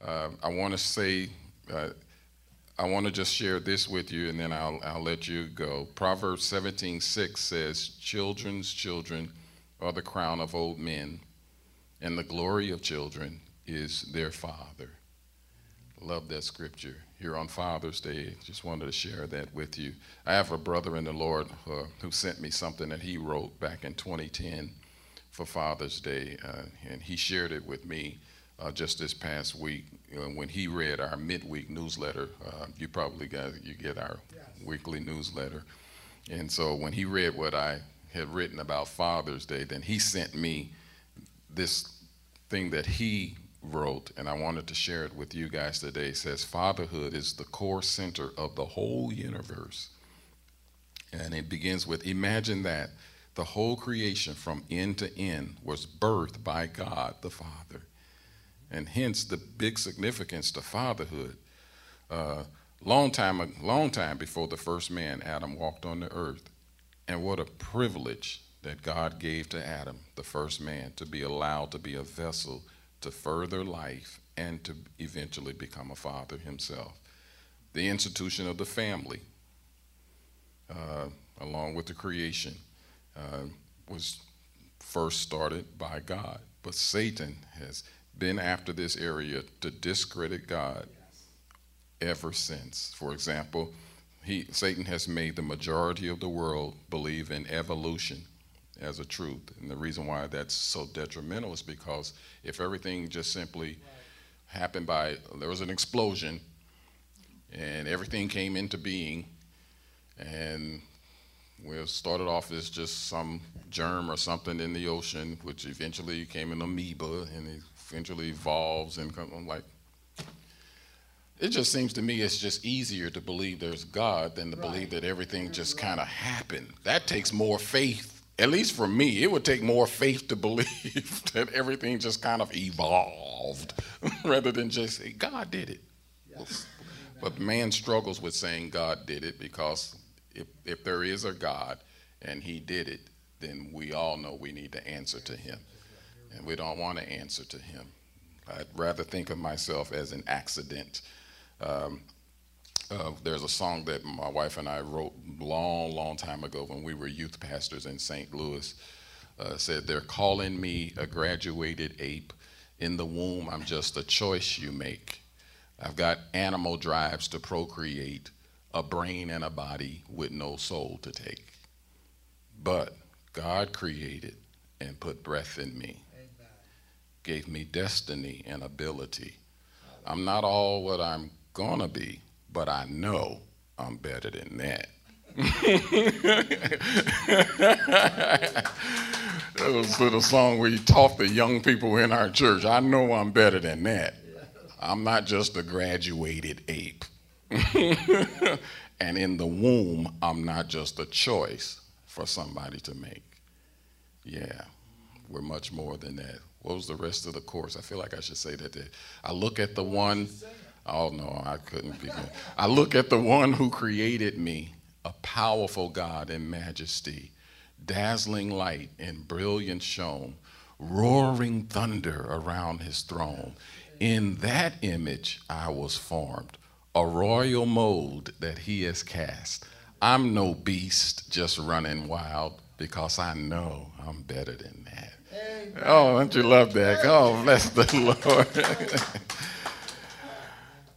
Uh, I want to say, uh, I want to just share this with you, and then I'll, I'll let you go. Proverbs 17:6 says, "Children's children are the crown of old men, and the glory of children is their father." Love that scripture here on Father's Day. Just wanted to share that with you. I have a brother in the Lord uh, who sent me something that he wrote back in 2010 for Father's Day, uh, and he shared it with me uh, just this past week when he read our midweek newsletter. Uh, you probably got you get our yes. weekly newsletter, and so when he read what I had written about Father's Day, then he sent me this thing that he wrote, and I wanted to share it with you guys today. It says, Fatherhood is the core center of the whole universe. And it begins with Imagine that the whole creation from end to end was birthed by God the Father and hence the big significance to fatherhood. Uh, long time, long time before the first man, Adam, walked on the earth, and what a privilege that God gave to Adam, the first man, to be allowed to be a vessel to further life and to eventually become a father himself. The institution of the family, uh, along with the creation, uh, was first started by God, but Satan has been after this area to discredit God ever since. For example, he, Satan has made the majority of the world believe in evolution as a truth. And the reason why that's so detrimental is because if everything just simply right. happened by, there was an explosion and everything came into being and we started off as just some germ or something in the ocean, which eventually became an amoeba and eventually evolves and I'm like, it just seems to me it's just easier to believe there's God than to right. believe that everything mm-hmm. just kind of happened. That takes more faith. At least for me, it would take more faith to believe that everything just kind of evolved rather than just say, God did it. Yes. But man struggles with saying God did it because if, if there is a God and he did it, then we all know we need to answer to him and we don't want to answer to him. I'd rather think of myself as an accident. Um, uh, there's a song that my wife and I wrote long, long time ago when we were youth pastors in St. Louis. Uh, said, They're calling me a graduated ape. In the womb, I'm just a choice you make. I've got animal drives to procreate, a brain and a body with no soul to take. But God created and put breath in me gave me destiny and ability. I'm not all what I'm going to be, but I know I'm better than that. that was a little song you taught the young people in our church. I know I'm better than that. I'm not just a graduated ape. and in the womb, I'm not just a choice for somebody to make. Yeah, we're much more than that. What was the rest of the course? I feel like I should say that. I look at the one, oh no, I couldn't begin. I look at the one who created me, a powerful God in majesty, dazzling light and brilliant shone, roaring thunder around his throne. In that image I was formed, a royal mold that he has cast. I'm no beast just running wild because I know I'm better than that. Oh, don't you love that? Oh, bless the Lord.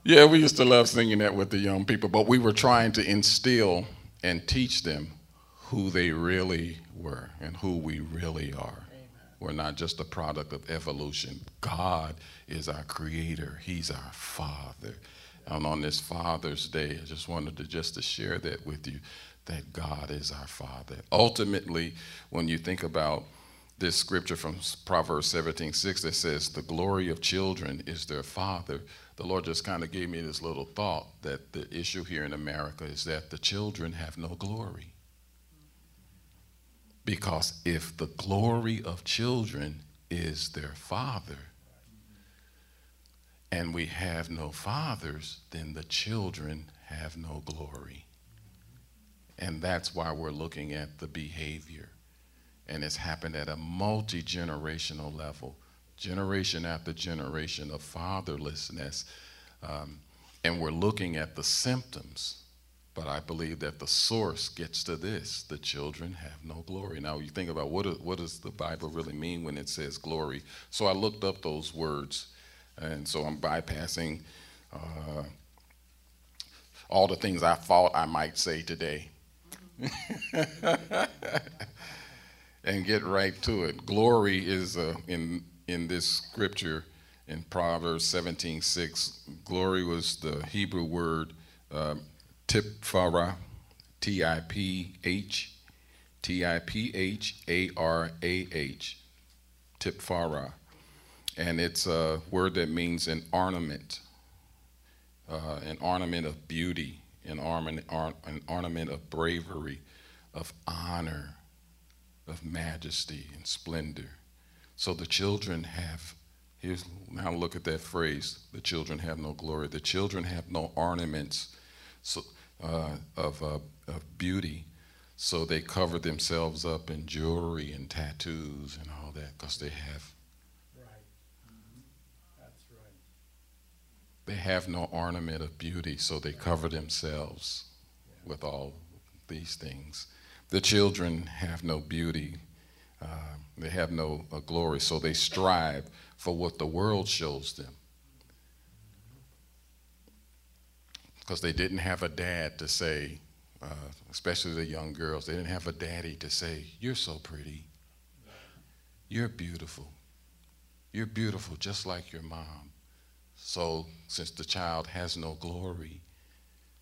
yeah, we used to love singing that with the young people, but we were trying to instill and teach them who they really were and who we really are. We're not just a product of evolution. God is our creator. He's our father. And on this Father's Day, I just wanted to just to share that with you that God is our father. Ultimately, when you think about this scripture from Proverbs 17 6 that says, The glory of children is their father. The Lord just kind of gave me this little thought that the issue here in America is that the children have no glory. Because if the glory of children is their father, and we have no fathers, then the children have no glory. And that's why we're looking at the behavior and it's happened at a multi generational level. generation after generation of fatherlessness. Um, and we're looking at the symptoms. But I believe that the source gets to this the children have no glory. Now, you think about what, what does the Bible really mean when it says glory? So I looked up those words, and so I'm bypassing uh, all the things I thought I might say today. and get right to it. Glory is uh, in in this scripture in Proverbs 17:6. Glory was the Hebrew word um, tipharah, T-I-P-H, T-I-P-H-A-R-A-H, tipharah, and it's a word that means an ornament, uh, an ornament of beauty, an ornament, an ornament of bravery, of honor, of majesty and splendor. So the children have, here's now look at that phrase the children have no glory. The children have no ornaments so, uh, of, uh, of beauty. So they cover themselves up in jewelry and tattoos and all that because they have. Right. Mm-hmm. That's right. They have no ornament of beauty, so they cover themselves yeah. with all these things. The children have no beauty, uh, they have no uh, glory, so they strive for what the world shows them. Because they didn't have a dad to say, uh, especially the young girls, they didn't have a daddy to say, You're so pretty. You're beautiful. You're beautiful just like your mom. So, since the child has no glory,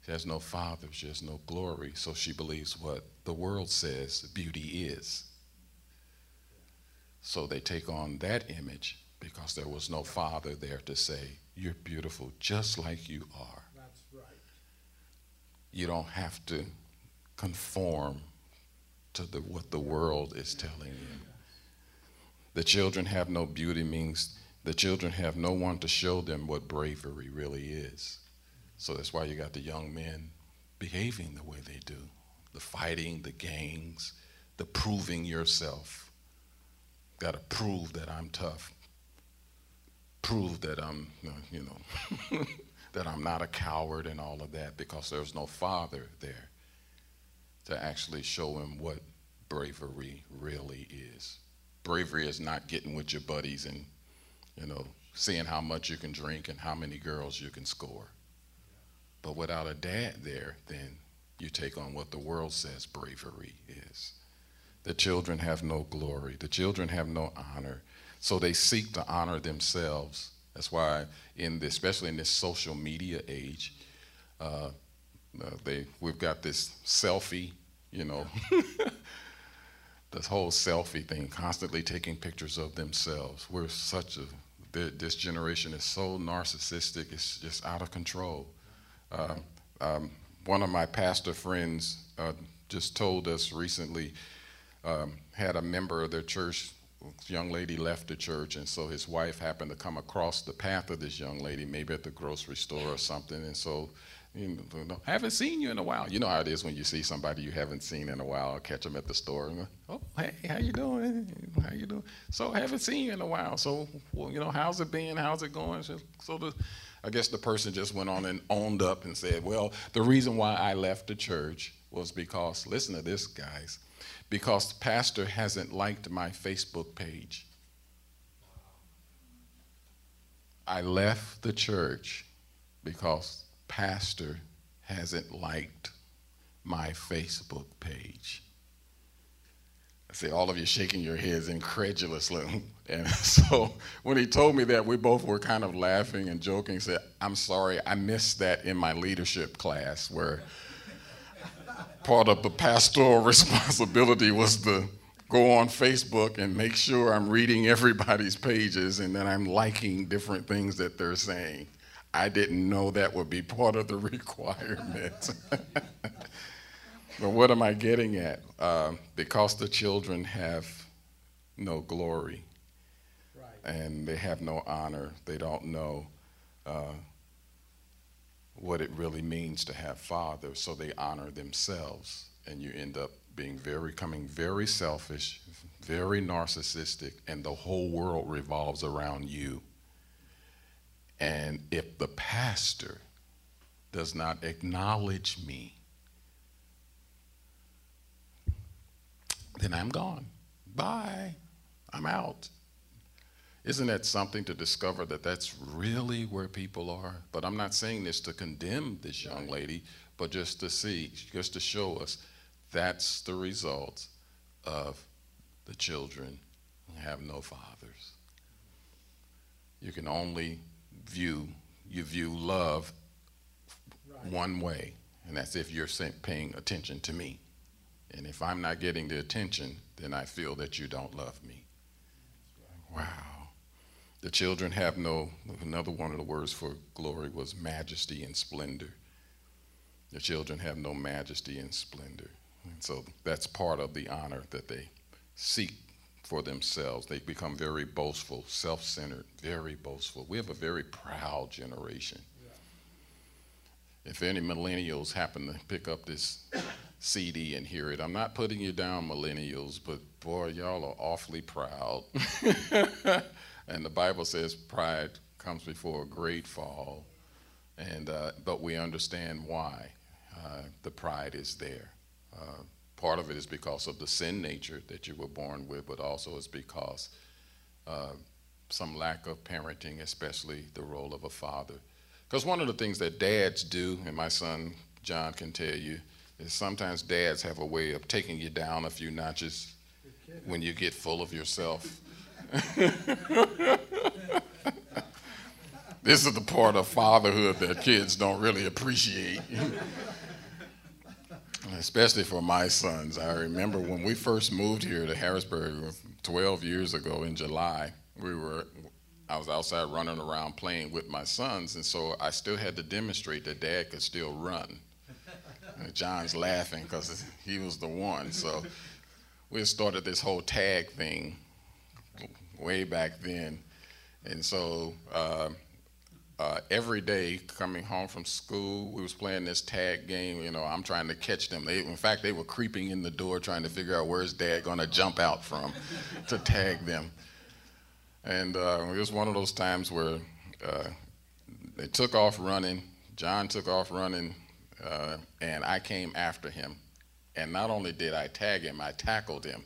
she has no father, she has no glory, so she believes what the world says beauty is. So they take on that image because there was no father there to say, You're beautiful just like you are. That's right. You don't have to conform to the, what the world is telling you. The children have no beauty means the children have no one to show them what bravery really is. So that's why you got the young men behaving the way they do the fighting, the gangs, the proving yourself. Got to prove that I'm tough. Prove that I'm, uh, you know, that I'm not a coward and all of that because there's no father there to actually show him what bravery really is. Bravery is not getting with your buddies and, you know, seeing how much you can drink and how many girls you can score. But without a dad there, then you take on what the world says bravery is. The children have no glory, the children have no honor. So they seek to honor themselves. That's why, in this, especially in this social media age, uh, uh, they we've got this selfie, you know, this whole selfie thing, constantly taking pictures of themselves. We're such a this generation is so narcissistic; it's just out of control. Uh, um, one of my pastor friends uh, just told us recently, um, had a member of their church, young lady left the church, and so his wife happened to come across the path of this young lady, maybe at the grocery store or something, and so you know, haven't seen you in a while. You know how it is when you see somebody you haven't seen in a while, catch them at the store, and oh, hey, how you doing? How you doing? So haven't seen you in a while. So, well, you know, how's it been? How's it going? So the I guess the person just went on and owned up and said, Well, the reason why I left the church was because, listen to this, guys, because the pastor hasn't liked my Facebook page. I left the church because pastor hasn't liked my Facebook page. I see all of you shaking your heads incredulously. And so when he told me that, we both were kind of laughing and joking. Said, "I'm sorry, I missed that in my leadership class, where part of the pastoral responsibility was to go on Facebook and make sure I'm reading everybody's pages and then I'm liking different things that they're saying. I didn't know that would be part of the requirement." But what am I getting at? Uh, because the children have no glory right. and they have no honor, they don't know uh, what it really means to have fathers, so they honor themselves, and you end up being very, coming very selfish, very narcissistic, and the whole world revolves around you. And if the pastor does not acknowledge me, then I'm gone. Bye. I'm out. Isn't that something to discover that that's really where people are? But I'm not saying this to condemn this young lady, but just to see, just to show us that's the result of the children who have no fathers. You can only view, you view love Right. one way, and that's if you're paying attention to me. And if I'm not getting the attention, then I feel that you don't love me. Wow. The children have no, another one of the words for glory was majesty and splendor. The children have no majesty and splendor. And so that's part of the honor that they seek for themselves. They become very boastful, self centered, very boastful. We have a very proud generation. If any millennials happen to pick up this CD and hear it, I'm not putting you down, millennials, but boy, y'all are awfully proud. and the Bible says pride comes before a great fall. And, uh, but we understand why uh, the pride is there. Uh, part of it is because of the sin nature that you were born with, but also it's because uh, some lack of parenting, especially the role of a father. Because one of the things that dads do, and my son John can tell you, is sometimes dads have a way of taking you down a few notches when you get full of yourself. this is the part of fatherhood that kids don't really appreciate. Especially for my sons. I remember when we first moved here to Harrisburg 12 years ago in July, we were I was outside running around playing with my sons, and so I still had to demonstrate that dad could still run. John's laughing because he was the one. So we started this whole tag thing way back then. And so uh, uh, every day coming home from school, we was playing this tag game. You know, I'm trying to catch them. They, in fact, they were creeping in the door trying to figure out where's dad going to jump out from to tag them. And uh, it was one of those times where uh, they took off running. John took off running, uh, and I came after him. And not only did I tag him, I tackled him.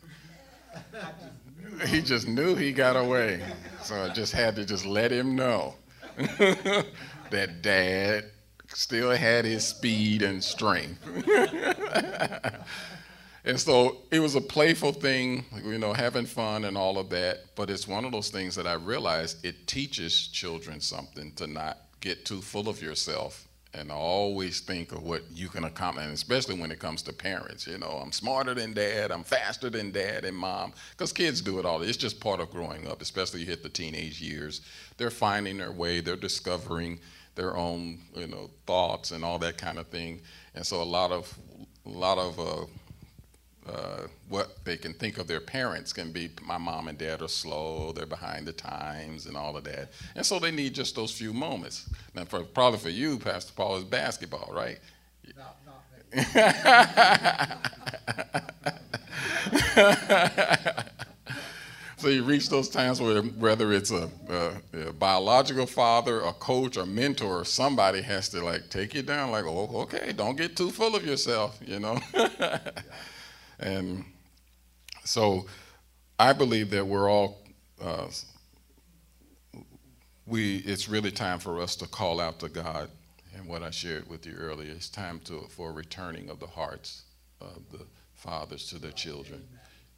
he just knew he got away. So I just had to just let him know that dad still had his speed and strength. and so it was a playful thing, you know, having fun and all of that. But it's one of those things that I realized it teaches children something to not get too full of yourself and always think of what you can accomplish, and especially when it comes to parents. You know, I'm smarter than dad, I'm faster than dad and mom, because kids do it all. It's just part of growing up, especially you hit the teenage years. They're finding their way, they're discovering their own, you know, thoughts and all that kind of thing. And so a lot of, a lot of uh, uh, what they can think of their parents can be my mom and dad are slow, they're behind the times, and all of that. And so they need just those few moments. Now, for, probably for you, Pastor Paul, is basketball, right? So you reach those times where whether it's a, a, a biological father, a coach, or mentor, somebody has to like take you down. Like, oh, okay, don't get too full of yourself, you know. and so, I believe that we're all. Uh, we it's really time for us to call out to God, and what I shared with you earlier. It's time to for returning of the hearts of the fathers to their children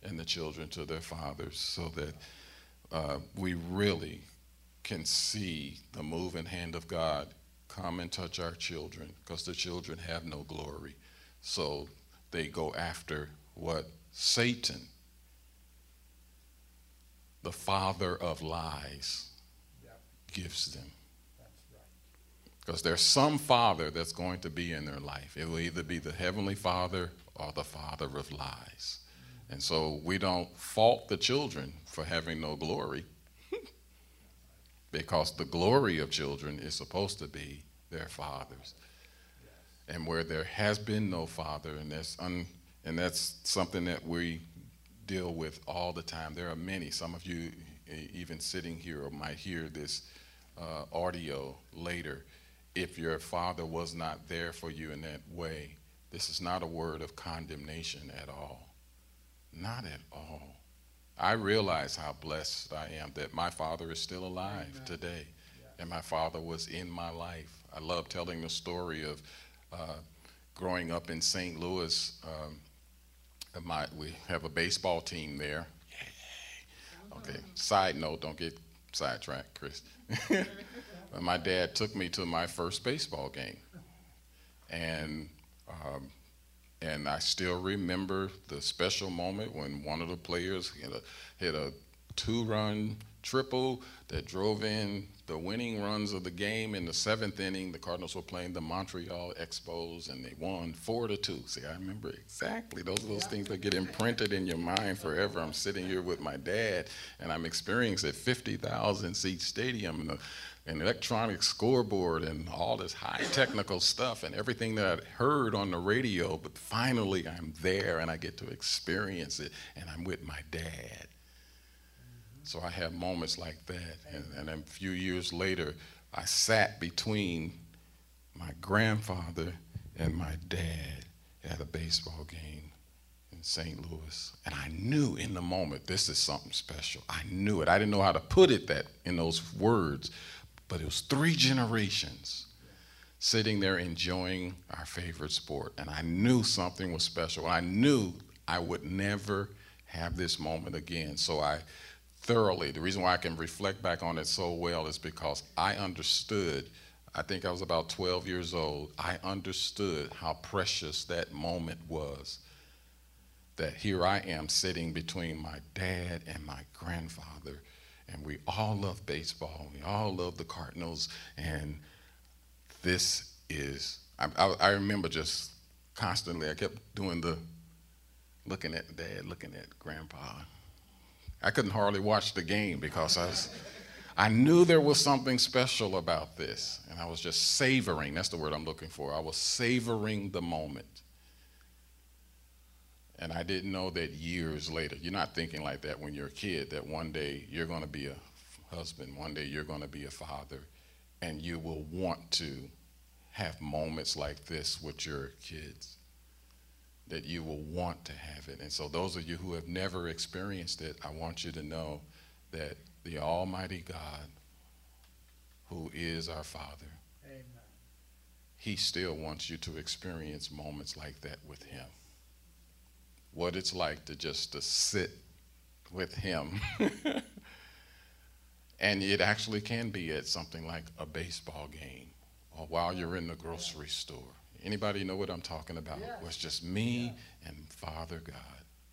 and the children to their fathers so that uh, we really can see the moving hand of God come and touch our children because the children have no glory. So they go after what Satan, the father of lies, Yep. gives them. That's right. Because there's some father that's going to be in their life. It will either be the heavenly father or the father of lies. And so we don't fault the children for having no glory. because the glory of children is supposed to be their fathers. And where there has been no father and there's un, And that's something that we deal with all the time. There are many, some of you even sitting here or might hear this uh, audio later. If your father was not there for you in that way, this is not a word of condemnation at all. Not at all. I realize how blessed I am that my father is still alive Amen. today and my father was in my life. I love telling the story of uh, growing up in St. Louis. Um, my, we have a baseball team there. Yay. Okay, side note, don't get sidetracked, Chris. My dad took me to my first baseball game. And um, and I still remember the special moment when one of the players hit a, hit a two run triple that drove in the winning runs of the game in the seventh inning. The Cardinals were playing the Montreal Expos and they won four to two. See, I remember exactly those are those things that get imprinted in your mind forever. I'm sitting here with my dad and I'm experiencing a 50,000 seat stadium and the an electronic scoreboard and all this high technical stuff and everything that I'd heard on the radio, but finally I'm there and I get to experience it and I'm with my dad. So I had moments like that. And, and a few years later, I sat between my grandfather and my dad at a baseball game in St. Louis. And I knew in the moment, this is something special. I knew it. I didn't know how to put it that in those words, but it was three generations sitting there enjoying our favorite sport. And I knew something was special. I knew I would never have this moment again. So I thoroughly, the reason why I can reflect back on it so well is because I understood. I think I was about 12 years old. I understood how precious that moment was. That here I am sitting between my dad and my grandfather and we all love baseball. We all love the Cardinals, and this is. I, I, I, remember just constantly. I kept doing the looking at dad, looking at grandpa. I couldn't hardly watch the game because I was. I knew there was something special about this, and I was just savoring. That's the word I'm looking for. I was savoring the moment. And I didn't know that years later, you're not thinking like that when you're a kid, that one day you're going to be a husband, one day you're going to be a father, and you will want to have moments like this with your kids. That you will want to have it. And so, those of you who have never experienced it, I want you to know that the Almighty God, who is our Father, Amen. He still wants you to experience moments like that with Him what it's like to just to sit with him and it actually can be at something like a baseball game or while you're in the grocery store anybody know what i'm talking about Yes. it's just me and father god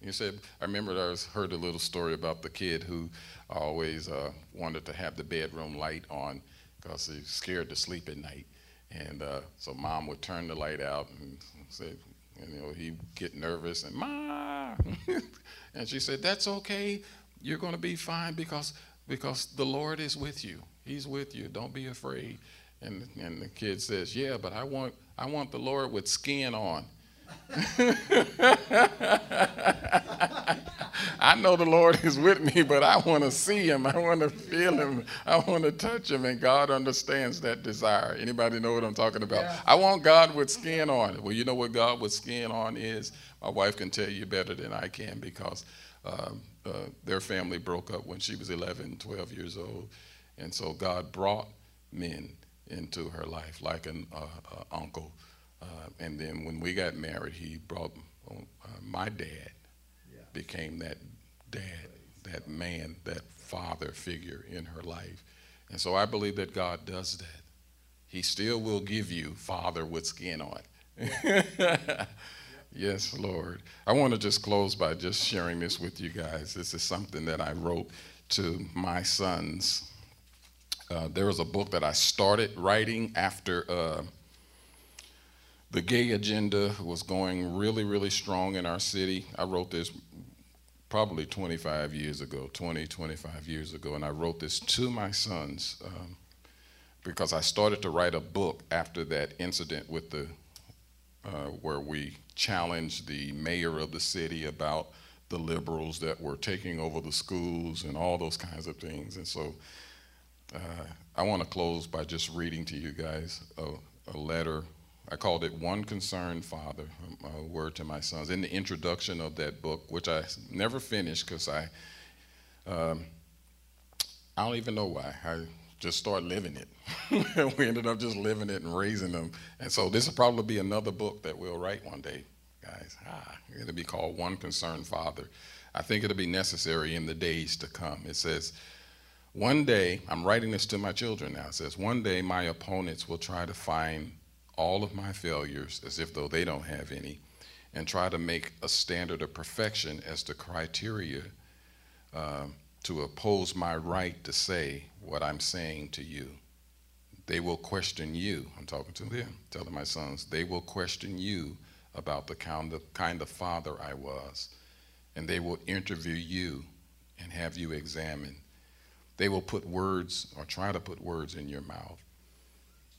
you said i remember i heard a little story about the kid who always uh, wanted to have the bedroom light on because he was scared to sleep at night and uh, so mom would turn the light out and say you know, he'd get nervous and ma and she said, That's okay. You're gonna be fine because because the Lord is with you. He's with you. Don't be afraid. And and the kid says, Yeah, but I want I want the Lord with skin on. I know the Lord is with me, but I want to see him. I want to feel him. I want to touch him, and God understands that desire. Anybody know what I'm talking about? Yeah. I want God with skin on. Well, you know what God with skin on is? My wife can tell you better than I can because um, uh, their family broke up when she was 11, 12 years old. And so God brought men into her life like an uh, uh, uncle. Uh, and then when we got married, he brought uh, my dad Yeah. became that dad, that man, that father figure in her life. And so I believe that God does that. He still will give you father with skin on. yes, Lord. I want to just close by just sharing this with you guys. This is something that I wrote to my sons. Uh, there was a book that I started writing after. Uh, the gay agenda was going really, really strong in our city. I wrote this probably 25 years ago, 20, 25 years ago, and I wrote this to my sons um, because I started to write a book after that incident with the uh, where we challenged the mayor of the city about the liberals that were taking over the schools and all those kinds of things. And so uh, I want to close by just reading to you guys a, a letter. I called it One Concerned Father, a word to my sons. In the introduction of that book, which I never finished because I, um, I don't even know why. I just started living it. we ended up just living it and raising them. And so this will probably be another book that we'll write one day, guys. Ah, it'll be called One Concerned Father. I think it'll be necessary in the days to come. It says, one day, I'm writing this to my children now. It says, one day my opponents will try to find all of my failures as if though they don't have any and try to make a standard of perfection as the criteria um, to oppose my right to say what I'm saying to you. They will question you. I'm talking to them, telling my sons, they will question you about the kind of, kind of father I was. And they will interview you and have you examined. They will put words or try to put words in your mouth.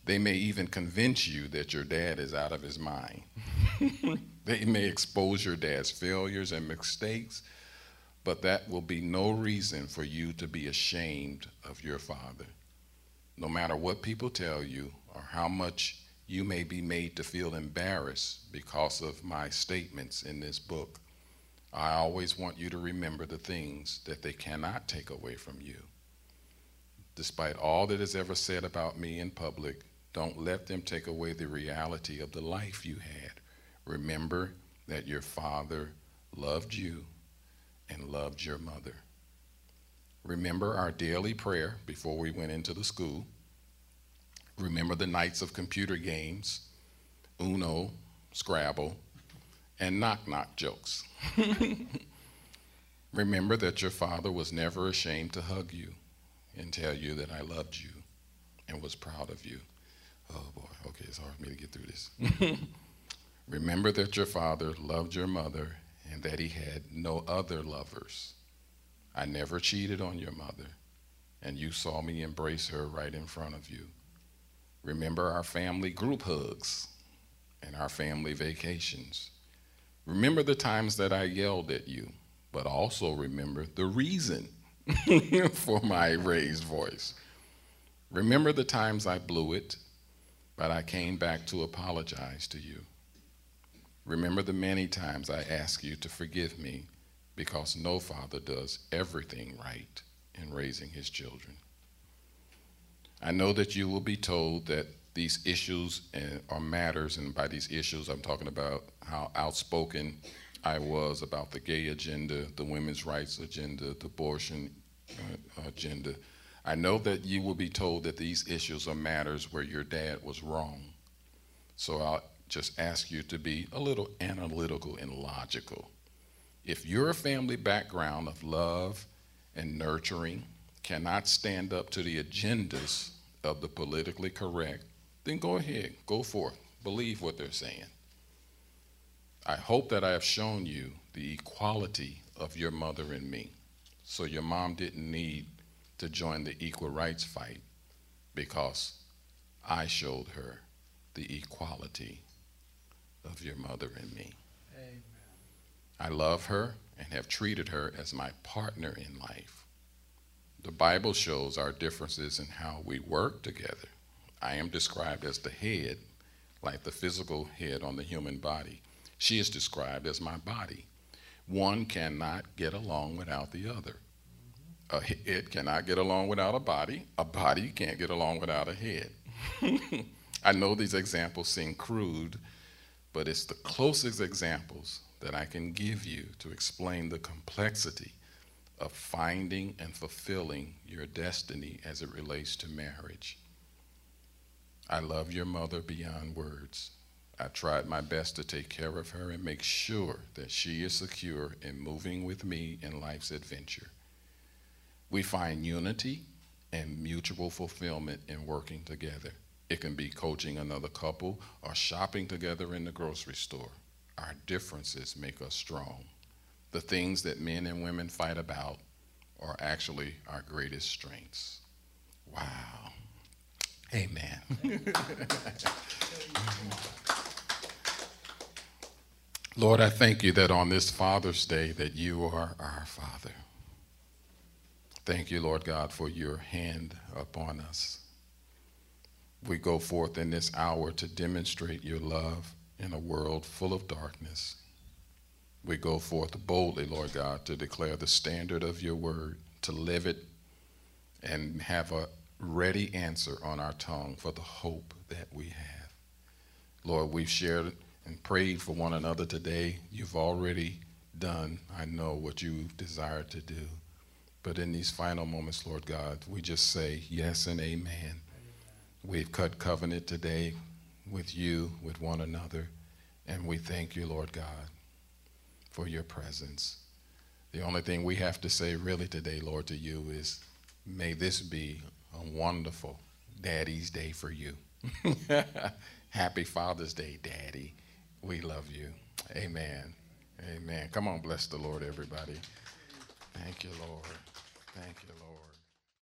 They may even convince you that your dad is out of his mind. they may expose your dad's failures and mistakes but that will be no reason for you to be ashamed of your father. No matter what people tell you or how much you may be made to feel embarrassed because of my statements in this book, I always want you to remember the things that they cannot take away from you. Despite all that is ever said about me in public, don't let them take away the reality of the life you had. Remember that your father loved you and loved your mother. Remember our daily prayer before we went into the school. Remember the nights of computer games, Uno, Scrabble, and knock knock jokes. Remember that your father was never ashamed to hug you and tell you that I loved you and was proud of you. Oh boy, okay, it's hard for me to get through this. Remember that your father loved your mother and that he had no other lovers. I never cheated on your mother, and you saw me embrace her right in front of you. Remember our family group hugs and our family vacations. Remember the times that I yelled at you, but also remember the reason for my raised voice. Remember the times I blew it, but I came back to apologize to you. Remember the many times I ask you to forgive me because no father does everything right in raising his children. I know that you will be told that these issues are matters, and by these issues, I'm talking about how outspoken I was about the gay agenda, the women's rights agenda, the abortion uh, agenda. I know that you will be told that these issues are matters where your dad was wrong. So I'll just ask you to be a little analytical and logical. If your family background of love and nurturing cannot stand up to the agendas of the politically correct, then go ahead, go forth, believe what they're saying. I hope that I have shown you the equality of your mother and me. So your mom didn't need to join the equal rights fight because I showed her the equality of your mother and me. Amen. I love her and have treated her as my partner in life. The Bible shows our differences in how we work together. I am described as the head, like the physical head on the human body. She is described as my body. One cannot get along without the other. A head cannot get along without a body. A body can't get along without a head. I know these examples seem crude but it's the closest examples that I can give you to explain the complexity of finding and fulfilling your destiny as it relates to marriage. I love your mother beyond words. I tried my best to take care of her and make sure that she is secure in moving with me in life's adventure. We find unity and mutual fulfillment in working together. It can be coaching another couple or shopping together in the grocery store. Our differences make us strong. The things that men and women fight about are actually our greatest strengths. Wow. Amen. Lord, I thank you that on this Father's Day that you are our Father. Thank you, Lord God, for your hand upon us. We go forth in this hour to demonstrate your love in a world full of darkness. We go forth boldly, Lord God, to declare the standard of your word, to live it, and have a ready answer on our tongue for the hope that we have. Lord, we've shared and prayed for one another today. You've already done, I know, what you desire to do. But in these final moments, Lord God, we just say yes and amen. amen. We've cut covenant today with you, with one another, and we thank you, Lord God, for your presence. The only thing we have to say really today, Lord, to you is may this be a wonderful Daddy's Day for you. Happy Father's Day, Daddy. We love you. Amen. Amen. Come on, bless the Lord, everybody. Thank you, Lord. Thank you, Lord.